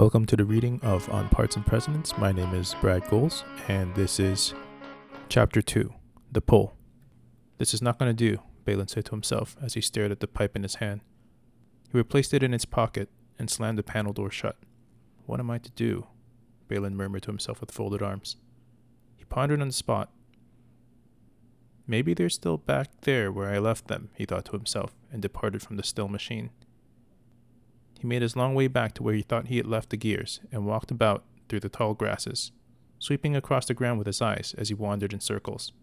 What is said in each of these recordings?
Welcome to the reading of On Parts and Presidents. My name is Brad Goals, and this is Chapter 2 The Pull. This is not going to do, Balin said to himself as he stared at the pipe in his hand. He replaced it in his pocket and slammed the panel door shut. What am I to do? Balin murmured to himself with folded arms. He pondered on the spot. Maybe they're still back there where I left them, he thought to himself, and departed from the still machine. He made his long way back to where he thought he had left the gears and walked about through the tall grasses, sweeping across the ground with his eyes as he wandered in circles.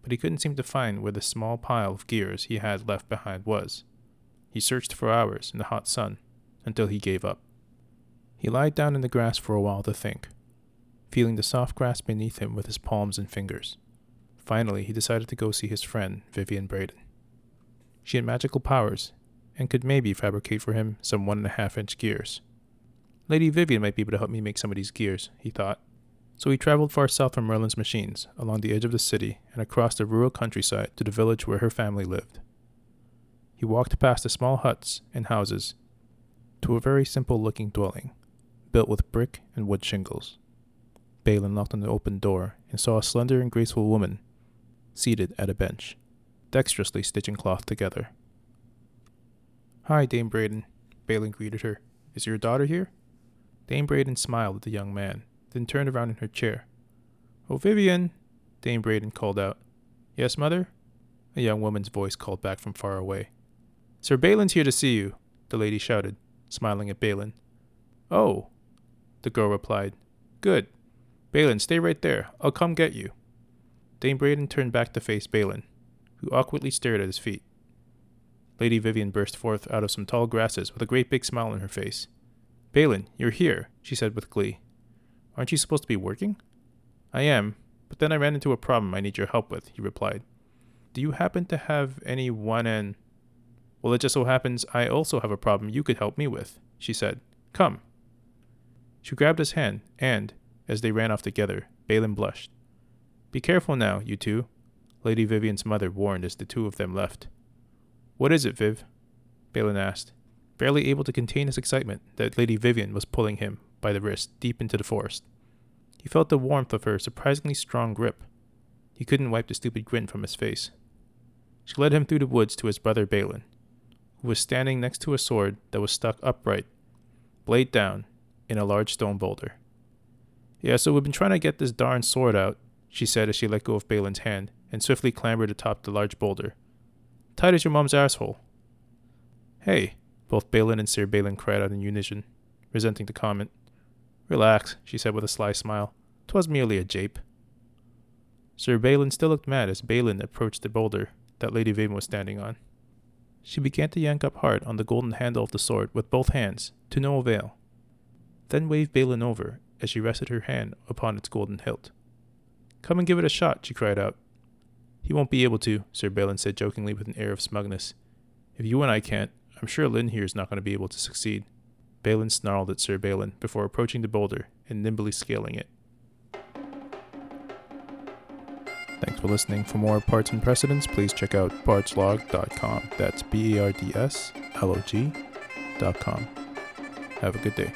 But he couldn't seem to find where the small pile of gears he had left behind was. He searched for hours in the hot sun until he gave up. He lied down in the grass for a while to think, feeling the soft grass beneath him with his palms and fingers. Finally, he decided to go see his friend, Vivian Braden. She had magical powers and could maybe fabricate for him some one and a half inch gears. Lady Vivian might be able to help me make some of these gears, he thought. So he traveled far south from Merlin's machines, along the edge of the city, and across the rural countryside to the village where her family lived. He walked past the small huts and houses to a very simple looking dwelling, built with brick and wood shingles. Balin knocked on the open door and saw a slender and graceful woman seated at a bench, dexterously stitching cloth together. Hi, Dame Braden, Balin greeted her. Is your daughter here? Dame Braden smiled at the young man, then turned around in her chair. Oh, Vivian, Dame Braden called out. Yes, mother? A young woman's voice called back from far away. Sir Balin's here to see you, the lady shouted, smiling at Balin. Oh, the girl replied. Good. Balin, stay right there. I'll come get you. Dame Braden turned back to face Balin, who awkwardly stared at his feet. Lady Vivian burst forth out of some tall grasses with a great big smile on her face. Balin, you're here, she said with glee. Aren't you supposed to be working? I am, but then I ran into a problem I need your help with, he replied. Do you happen to have any one and. Well, it just so happens I also have a problem you could help me with, she said. Come. She grabbed his hand, and, as they ran off together, Balin blushed. Be careful now, you two, Lady Vivian's mother warned as the two of them left. What is it, Viv? Balin asked, barely able to contain his excitement that Lady Vivian was pulling him by the wrist deep into the forest. He felt the warmth of her surprisingly strong grip. He couldn't wipe the stupid grin from his face. She led him through the woods to his brother Balin, who was standing next to a sword that was stuck upright, blade down, in a large stone boulder. Yeah, so we've been trying to get this darn sword out, she said as she let go of Balin's hand and swiftly clambered atop the large boulder. Tight as your mom's asshole. Hey, both Balin and Sir Balin cried out in unison, resenting the comment. Relax, she said with a sly smile. Twas merely a jape. Sir Balin still looked mad as Balin approached the boulder that Lady Vivian was standing on. She began to yank up hard on the golden handle of the sword with both hands, to no avail, then waved Balin over as she rested her hand upon its golden hilt. Come and give it a shot, she cried out, he won't be able to, Sir Balin said jokingly with an air of smugness. If you and I can't, I'm sure Lynn here is not going to be able to succeed. Balin snarled at Sir Balin before approaching the boulder and nimbly scaling it. Thanks for listening. For more parts and precedents, please check out berdslog.com. That's B E R D S L O G.com. Have a good day.